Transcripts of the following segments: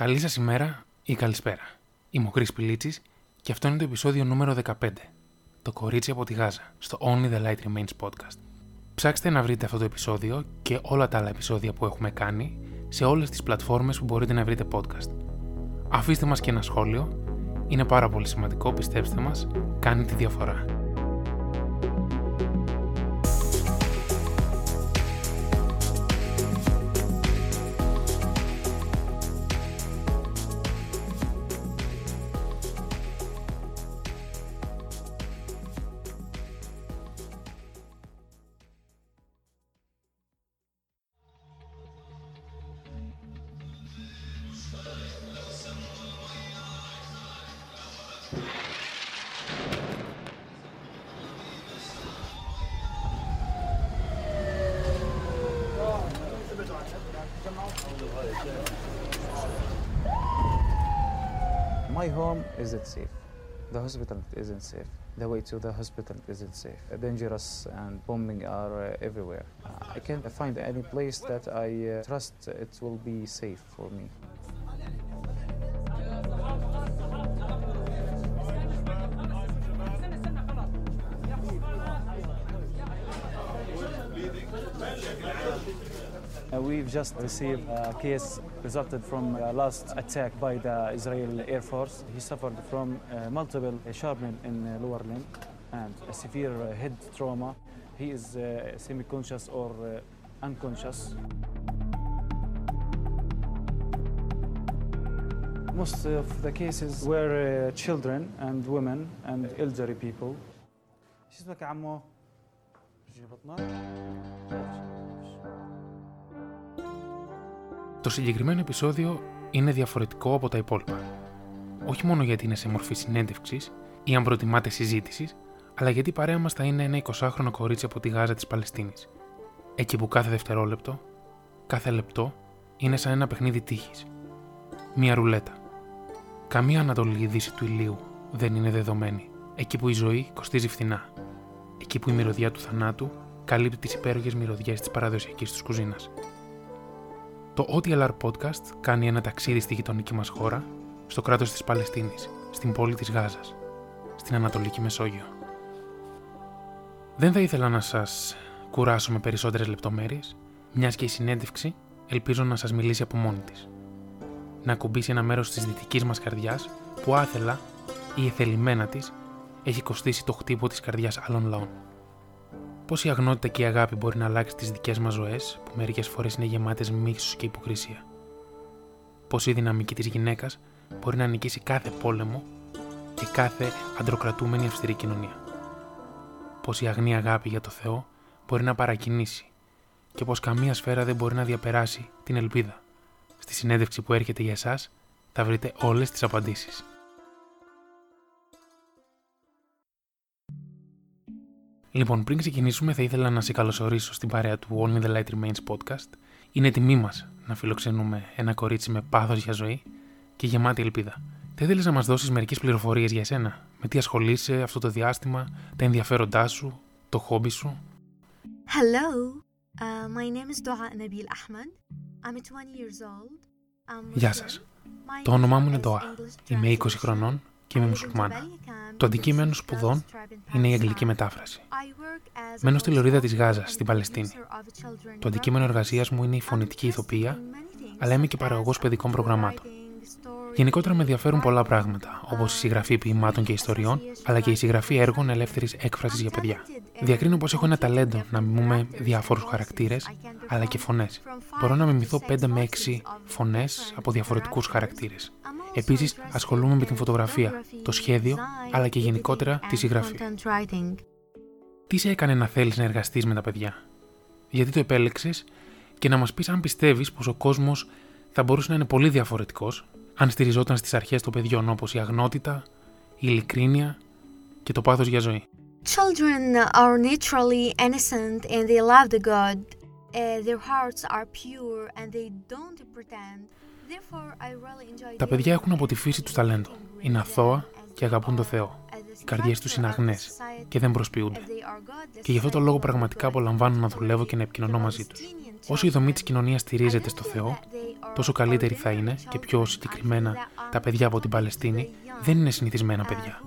Καλή σας ημέρα ή καλησπέρα. Είμαι ο Κρι Πιλίτση και αυτό είναι το επεισόδιο νούμερο 15. Το κορίτσι από τη Γάζα, στο Only the Light Remains podcast. Ψάξτε να βρείτε αυτό το επεισόδιο και όλα τα άλλα επεισόδια που έχουμε κάνει σε όλες τις πλατφόρμες που μπορείτε να βρείτε podcast. Αφήστε μας και ένα σχόλιο, είναι πάρα πολύ σημαντικό, πιστέψτε μας, κάνει τη διαφορά. My home isn't safe. The hospital isn't safe. The way to the hospital isn't safe. Dangerous and bombing are uh, everywhere. I can't find any place that I uh, trust it will be safe for me. we've just received a case resulted from a last attack by the Israel Air Force. He suffered from uh, multiple shrapnel in uh, lower limb and a severe uh, head trauma. He is uh, semi-conscious or uh, unconscious. Most of the cases were uh, children and women and elderly people. شو اسمك يا عمو؟ جيب بطنك؟ Το συγκεκριμένο επεισόδιο είναι διαφορετικό από τα υπόλοιπα. Όχι μόνο γιατί είναι σε μορφή συνέντευξης ή αν προτιμάτε συζήτησης, αλλά γιατί η παρέα μας θα είναι ένα 20χρονο κορίτσι από τη Γάζα της Παλαιστίνης. Εκεί που κάθε δευτερόλεπτο, κάθε λεπτό είναι σαν ένα παιχνίδι τύχης. Μία ρουλέτα. Καμία ανατολική δύση του ηλίου δεν είναι δεδομένη. Εκεί που η ζωή κοστίζει φθηνά. Εκεί που η μυρωδιά του θανάτου καλύπτει τις υπέροχες μυρωδιές της παραδοσιακής τους κουζίνας. Το OTLR Podcast κάνει ένα ταξίδι στη γειτονική μας χώρα, στο κράτος της Παλαιστίνης, στην πόλη της Γάζας, στην Ανατολική Μεσόγειο. Δεν θα ήθελα να σας κουράσω με περισσότερες λεπτομέρειες, μιας και η συνέντευξη ελπίζω να σας μιλήσει από μόνη της. Να ακουμπήσει ένα μέρος της δυτικής μας καρδιάς που άθελα ή εθελημένα της έχει κοστίσει το χτύπο της καρδιάς άλλων λαών. Πώς η αγνότητα και η αγάπη μπορεί να αλλάξει τις δικές μας ζωές, που μερικές φορές είναι γεμάτες μίσο και υποκρισία; Πώς η δυναμική της γυναίκας μπορεί να νικήσει κάθε πόλεμο και κάθε αντροκρατούμενη αυστηρή κοινωνία; Πώς η αγνή αγάπη για το Θεό μπορεί να παρακινήσει και πω καμία σφαίρα δεν μπορεί να διαπεράσει την ελπίδα; Στη συνέντευξη που έρχεται για εσάς θα βρείτε όλες τις απαντήσεις. Λοιπόν, πριν ξεκινήσουμε, θα ήθελα να σε καλωσορίσω στην παρέα του Only the Light Remains podcast. Είναι τιμή μας να φιλοξενούμε ένα κορίτσι με πάθος για ζωή και γεμάτη ελπίδα. Θα ήθελες να μας δώσεις μερικές πληροφορίες για εσένα; Με τι ασχολείσαι αυτό το διάστημα, τα ενδιαφέροντά σου, το χόμπι σου; Hello, uh, my name is Dua Nabil Ahmed. I'm 20 years old. I'm Γεια Muslim. σας. My Το όνομά μου είναι is Ντοά. English Είμαι 20 translation. χρονών και I είμαι live in μουσουλμάνα. Jabalia camp Το in αντικείμενο the σπουδών Gaza Strip in είναι η αγγλική Palestine. μετάφραση. I work as a Μένω στη voice λωρίδα actor της Γάζας, and στην producer Παλαιστίνη. of children Το αντικείμενο programs. εργασίας μου είναι η I'm φωνητική interested ηθοποιία, in many things, αλλά είμαι και such παραγωγός as παιδικών article προγραμμάτων. writing, story Γενικότερα με ενδιαφέρουν πολλά writing, πράγματα, όπως η uh, συγγραφή ποιημάτων και ιστοριών, αλλά και η συγγραφή έργων ελεύθερης έκφρασης για παιδιά. Διακρίνω πως έχω ένα ταλέντο να μιμούμε διάφορους χαρακτήρες, αλλά και φωνές. Μπορώ να μιμηθώ 5 με 6 φωνές από διαφορετικούς χαρακτήρες. Επίσης, ασχολούμαι με την φωτογραφία, το σχέδιο, αλλά και γενικότερα τη συγγραφή. Τι σε έκανε να θέλεις να εργαστείς με τα παιδιά, Γιατί το επέλεξες; Και να μας πεις αν πιστεύεις πως ο κόσμος θα μπορούσε να είναι πολύ διαφορετικός αν στηριζόταν στις αρχές των παιδιών όπως η αγνότητα, η ειλικρίνεια και το πάθος για ζωή. Children are naturally innocent and they love the God. Uh, their hearts are pure and they don't pretend. Therefore, I really enjoy Τα παιδιά έχουν από τη φύση τους ταλέντο. Είναι αθώα και αγαπούν το Θεό. Οι καρδιές τους είναι αγνές και δεν προσποιούνται. Και γι' αυτό το λόγο πραγματικά απολαμβάνω να δουλεύω και να επικοινωνώ μαζί τους. Όσο η δομή της κοινωνίας στηρίζεται στο Θεό, τόσο καλύτεροι θα είναι και πιο συγκεκριμένα τα παιδιά από την Παλαιστίνη δεν είναι συνηθισμένα παιδιά.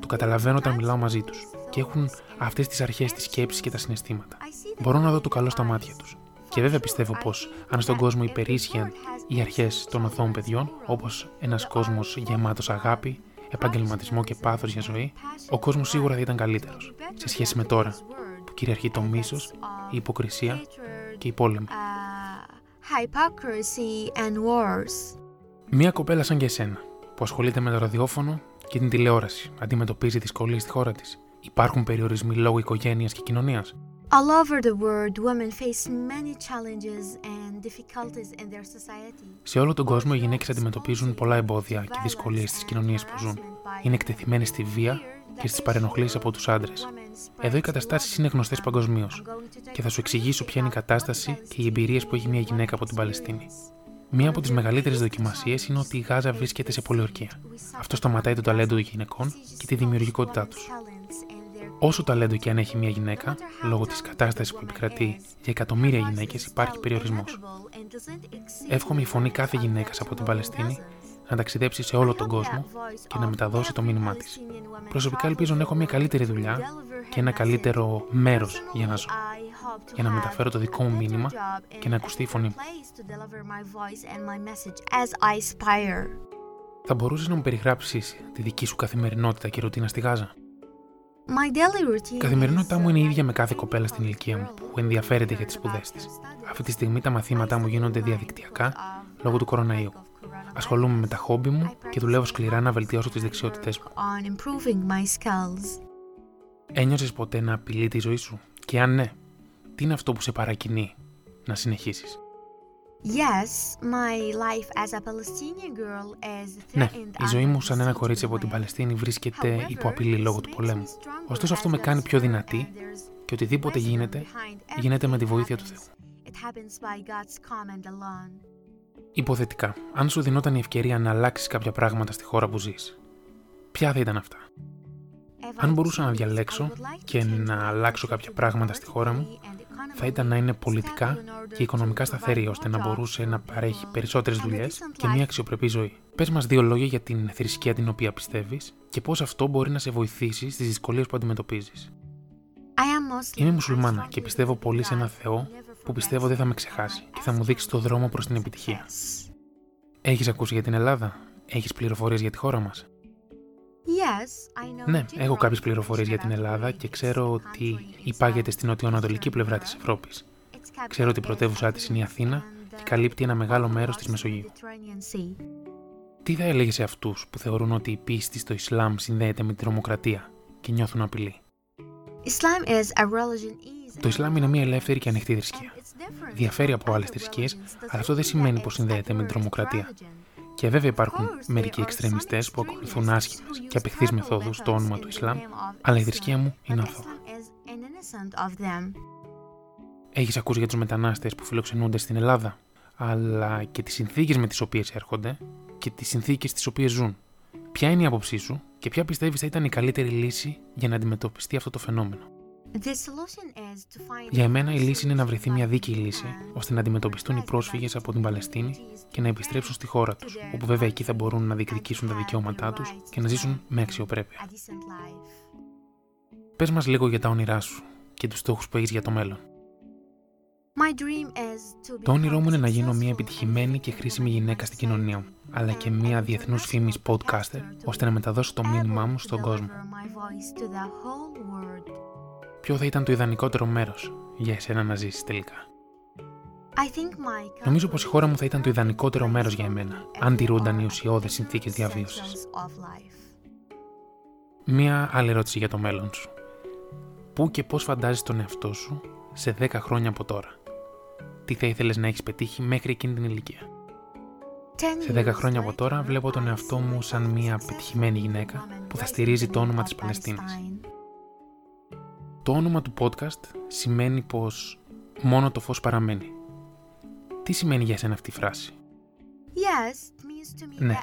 Το καταλαβαίνω όταν μιλάω μαζί τους και έχουν αυτές τις αρχές, τις σκέψεις και τα συναισθήματα. Μπορώ να δω το καλό στα μάτια τους. Και βέβαια πιστεύω πως αν στον κόσμο υπερίσχυαν οι αρχές των οθών παιδιών, όπως ένας κόσμος γεμάτος αγάπη, επαγγελματισμό και πάθος για ζωή, ο κόσμος σίγουρα θα ήταν καλύτερος σε σχέση με τώρα που κυριαρχεί το μίσος, η υποκρισία και η πόλεμη. Μία κοπέλα σαν και εσένα, που ασχολείται με το ραδιόφωνο και την τηλεόραση, αντιμετωπίζει δυσκολίες στη χώρα της. Υπάρχουν περιορισμοί λόγω οικογένειας και κοινωνίας. All over the world, women face many challenges and difficulties in their society. Σε όλο τον κόσμο, οι γυναίκες αντιμετωπίζουν πολλά εμπόδια και δυσκολίες στις κοινωνίες που ζουν. Είναι εκτεθειμένε στη βία και στις παρενοχλήσεις από τους άντρες. Εδώ οι καταστάσεις είναι γνωστές παγκοσμίως και θα σου εξηγήσω ποια είναι η κατάσταση και οι εμπειρίες που έχει μια γυναίκα από την Παλαιστίνη. Μία από τις μεγαλύτερες δοκιμασίες είναι ότι η Γάζα βρίσκεται σε πολιορκία. Αυτό σταματάει το ταλέντο των γυναικών και τη δημιουργικότητά τους. Όσο ταλέντο και αν έχει μια γυναίκα, λόγω της κατάστασης που επικρατεί για εκατομμύρια γυναίκες, υπάρχει περιορισμός. Εύχομαι η φωνή κάθε γυναίκας από την Παλαιστίνη να ταξιδέψει σε όλο τον κόσμο και να μεταδώσει το μήνυμά της. Προσωπικά ελπίζω να έχω μια καλύτερη δουλειά και ένα καλύτερο μέρος για να ζω. Για να μεταφέρω το δικό μου μήνυμα και να ακουστεί η φωνή μου. Θα μπορούσες να μου περιγράψεις τη δική σου καθημερινότητα και ρουτίνα στη Γάζα; Η καθημερινότητά μου είναι η ίδια με κάθε κοπέλα στην ηλικία μου που ενδιαφέρεται για τις σπουδές της. Αυτή τη στιγμή τα μαθήματά μου γίνονται διαδικτυακά λόγω του κοροναϊού. Ασχολούμαι με τα χόμπι μου και δουλεύω σκληρά να βελτιώσω τις δεξιότητές μου. Ένιωσες ποτέ να απειλεί τη ζωή σου, και αν ναι, τι είναι αυτό που σε παρακινεί να συνεχίσεις; Ναι, η ζωή μου σαν ένα κορίτσι από την Παλαιστίνη βρίσκεται υπό απειλή λόγω του πολέμου. Ωστόσο αυτό με κάνει πιο δυνατή και οτιδήποτε γίνεται, γίνεται με τη βοήθεια του Θεού. Υποθετικά, αν σου δινόταν η ευκαιρία να αλλάξεις κάποια πράγματα στη χώρα που ζεις, ποια θα ήταν αυτά; Αν μπορούσα να διαλέξω και να αλλάξω κάποια πράγματα στη χώρα μου, θα ήταν να είναι πολιτικά και οικονομικά σταθερή, ώστε να μπορούσε να παρέχει περισσότερες δουλειές και μια αξιοπρεπή ζωή. Πες μας δύο λόγια για την θρησκεία την οποία πιστεύεις και πώς αυτό μπορεί να σε βοηθήσει στις δυσκολίες που αντιμετωπίζεις. Είμαι μουσουλμάνα και πιστεύω πολύ σε ένα Θεό που πιστεύω δεν θα με ξεχάσει και θα μου δείξει το δρόμο προς την επιτυχία. Έχεις ακούσει για την Ελλάδα, έχεις πληροφορίες για τη χώρα μας; Ναι, έχω κάποιες πληροφορίες για την Ελλάδα και ξέρω ότι υπάγεται στην νοτιοανατολική πλευρά της Ευρώπης. Ξέρω ότι η πρωτεύουσά της είναι η Αθήνα και καλύπτει ένα μεγάλο μέρος της Μεσογείου. Τι θα έλεγε σε αυτούς που θεωρούν ότι η πίστη στο Ισλάμ συνδέεται με την τρομοκρατία και νιώθουν απειλή; Το Ισλάμ είναι μια ελεύθερη και ανοιχτή θρησκεία. Διαφέρει από άλλες θρησκείες, αλλά αυτό δεν σημαίνει πως συνδέεται με την τρομοκρατία. Και βέβαια υπάρχουν μερικοί εξτρεμιστές που ακολουθούν άσχημε και απεχθεί μεθόδους στο όνομα του Ισλάμ, αλλά η θρησκεία μου είναι αθώα. Έχεις ακούσει για τους μετανάστες που φιλοξενούνται στην Ελλάδα, αλλά και τις συνθήκες με τις οποίες έρχονται και τις συνθήκες στις οποίες ζουν. Ποια είναι η άποψή σου και ποια πιστεύεις θα ήταν η καλύτερη λύση για να αντιμετωπιστεί αυτό το φαινόμενο; Για εμένα η λύση είναι να βρεθεί μια δίκαιη λύση, ώστε να αντιμετωπιστούν οι πρόσφυγες από την Παλαιστίνη και να επιστρέψουν στη χώρα τους, όπου βέβαια εκεί θα μπορούν να διεκδικήσουν τα δικαιώματά τους και να ζήσουν με αξιοπρέπεια. Πες μας λίγο για τα όνειρά σου και τους στόχους που έχεις για το μέλλον. Το όνειρό μου είναι να γίνω μια επιτυχημένη και χρήσιμη γυναίκα στην κοινωνία μου, αλλά και μια διεθνούς φήμης podcaster, ώστε να μεταδώσω το μήνυμά μου στον κόσμο. Ποιο θα ήταν το ιδανικότερο μέρος για εσένα να ζήσεις τελικά; Νομίζω πως η χώρα μου θα ήταν το ιδανικότερο μέρος για εμένα, αν τηρούνταν οι ουσιώδεις συνθήκες διαβίωσης. Μία άλλη ερώτηση για το μέλλον σου. Πού και πώς φαντάζεσαι τον εαυτό σου σε 10 χρόνια από τώρα; Τι θα ήθελες να έχεις πετύχει μέχρι εκείνη την ηλικία; Σε 10 χρόνια από τώρα βλέπω τον εαυτό μου σαν μια πετυχημένη γυναίκα που θα στηρίζει το όνομα της Παλαιστίνης. Το όνομα του podcast σημαίνει πως μόνο το φως παραμένει. Τι σημαίνει για εσένα αυτή η φράση; Ναι,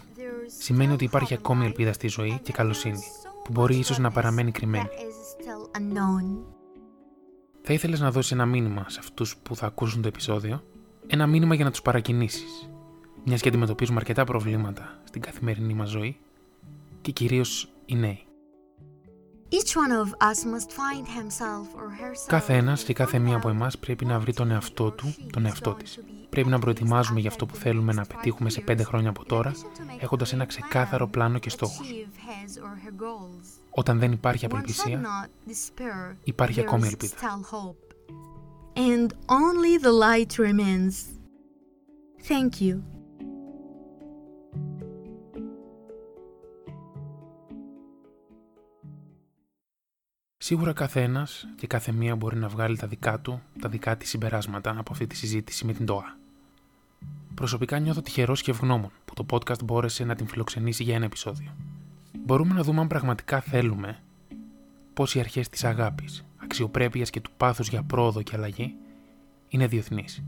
σημαίνει ότι υπάρχει ακόμη ελπίδα στη ζωή και καλοσύνη, που μπορεί ίσως να παραμένει κρυμμένη. Θα ήθελες να δώσεις ένα μήνυμα σε αυτούς που θα ακούσουν το επεισόδιο, ένα μήνυμα για να τους παρακινήσεις, μιας και αντιμετωπίζουμε αρκετά προβλήματα στην καθημερινή μας ζωή και κυρίως οι νέοι. Κάθε ένα και κάθε μία από εμάς πρέπει να βρει τον εαυτό του, τον εαυτό της. Πρέπει να προετοιμάζουμε για αυτό που θέλουμε να πετύχουμε σε πέντε χρόνια από τώρα, έχοντας ένα ξεκάθαρο πλάνο και στόχους. Όταν δεν υπάρχει απελπισία, υπάρχει ακόμη ελπίδα. And only the light remains. Thank you. Σίγουρα κάθε ένα και κάθε μία μπορεί να βγάλει τα δικά του, τα δικά της συμπεράσματα από αυτή τη συζήτηση με την ΤΟΑ. Προσωπικά νιώθω τυχερός και ευγνώμων που το podcast μπόρεσε να την φιλοξενήσει για ένα επεισόδιο. Μπορούμε να δούμε αν πραγματικά θέλουμε πώς οι αρχές της αγάπης, αξιοπρέπειας και του πάθους για πρόοδο και αλλαγή είναι διεθνείς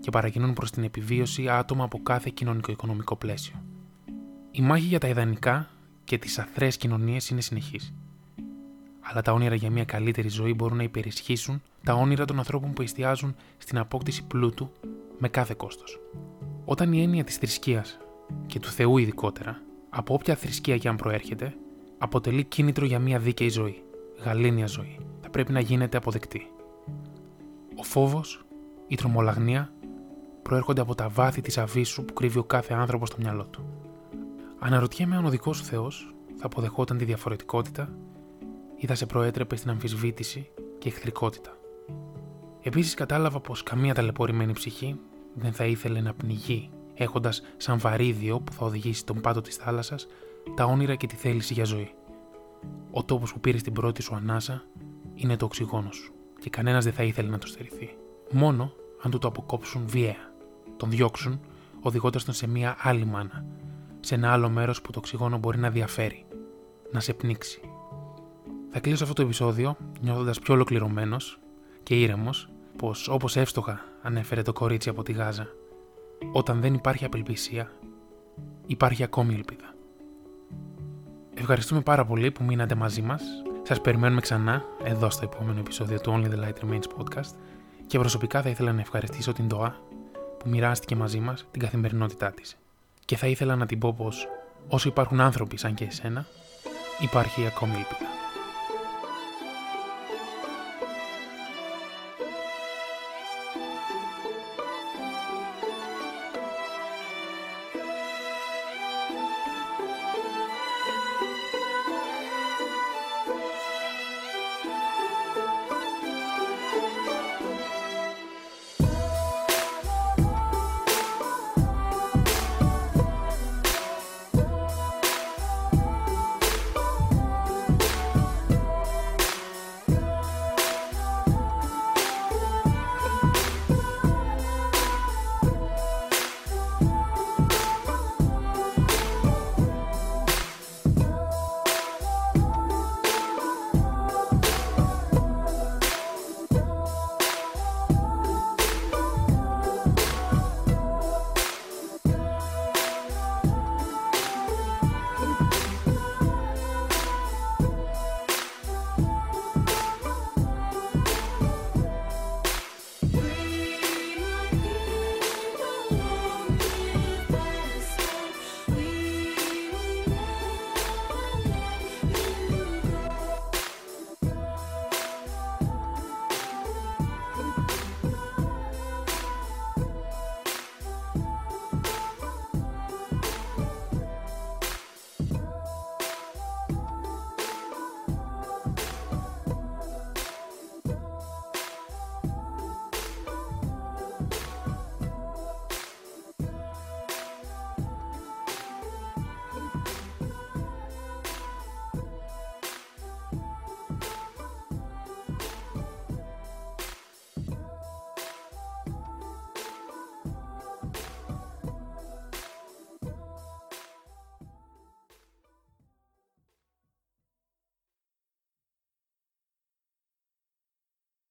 και παρακινούν προς την επιβίωση άτομα από κάθε κοινωνικο-οικονομικό πλαίσιο. Η μάχη για τα ιδανικά και τις αθρές κοινωνίες είναι συνεχής αλλά τα όνειρα για μια καλύτερη ζωή μπορούν να υπερισχύσουν τα όνειρα των ανθρώπων που εστιάζουν στην απόκτηση πλούτου με κάθε κόστος. Όταν η έννοια της θρησκείας και του Θεού ειδικότερα, από όποια θρησκεία και αν προέρχεται, αποτελεί κίνητρο για μια δίκαιη ζωή, γαλήνια ζωή, θα πρέπει να γίνεται αποδεκτή. Ο φόβος, η τρομολαγνία προέρχονται από τα βάθη της αβίσου που κρύβει ο κάθε άνθρωπος στο μυαλό του. Αναρωτιέμαι αν ο δικός σου Θεός θα αποδεχόταν τη διαφορετικότητα ή θα σε προέτρεπε στην αμφισβήτηση και εχθρικότητα. Επίσης κατάλαβα πως καμία ταλαιπωρημένη ψυχή δεν θα ήθελε να πνιγεί, έχοντας σαν βαρύδιο που θα οδηγήσει τον πάτο της θάλασσας τα όνειρα και τη θέληση για ζωή. Ο τόπος που πήρε την πρώτη σου ανάσα είναι το οξυγόνος σου και κανένας δεν θα ήθελε να το στερηθεί. Μόνο αν του το αποκόψουν βία, τον διώξουν, οδηγώντας τον σε μία άλλη μάνα, σε ένα άλλο μέρος που το οξυγόνο μπορεί να διαφέρει, να σε πνίξει, θα κλείσω αυτό το επεισόδιο νιώθοντας πιο ολοκληρωμένος και ήρεμος πως όπως εύστοχα ανέφερε το κορίτσι από τη Γάζα, όταν δεν υπάρχει απελπισία, υπάρχει ακόμη ελπίδα. Ευχαριστούμε πάρα πολύ που μείνατε μαζί μας. Σας περιμένουμε ξανά εδώ στο επόμενο επεισόδιο του Only the Light Remains podcast και προσωπικά θα ήθελα να ευχαριστήσω την ΤΟΑ που μοιράστηκε μαζί μας την καθημερινότητά της. Και θα ήθελα να την πω πως όσο υπάρχουν άνθρωποι σαν και εσένα, υπάρχει ακόμη ελπίδα.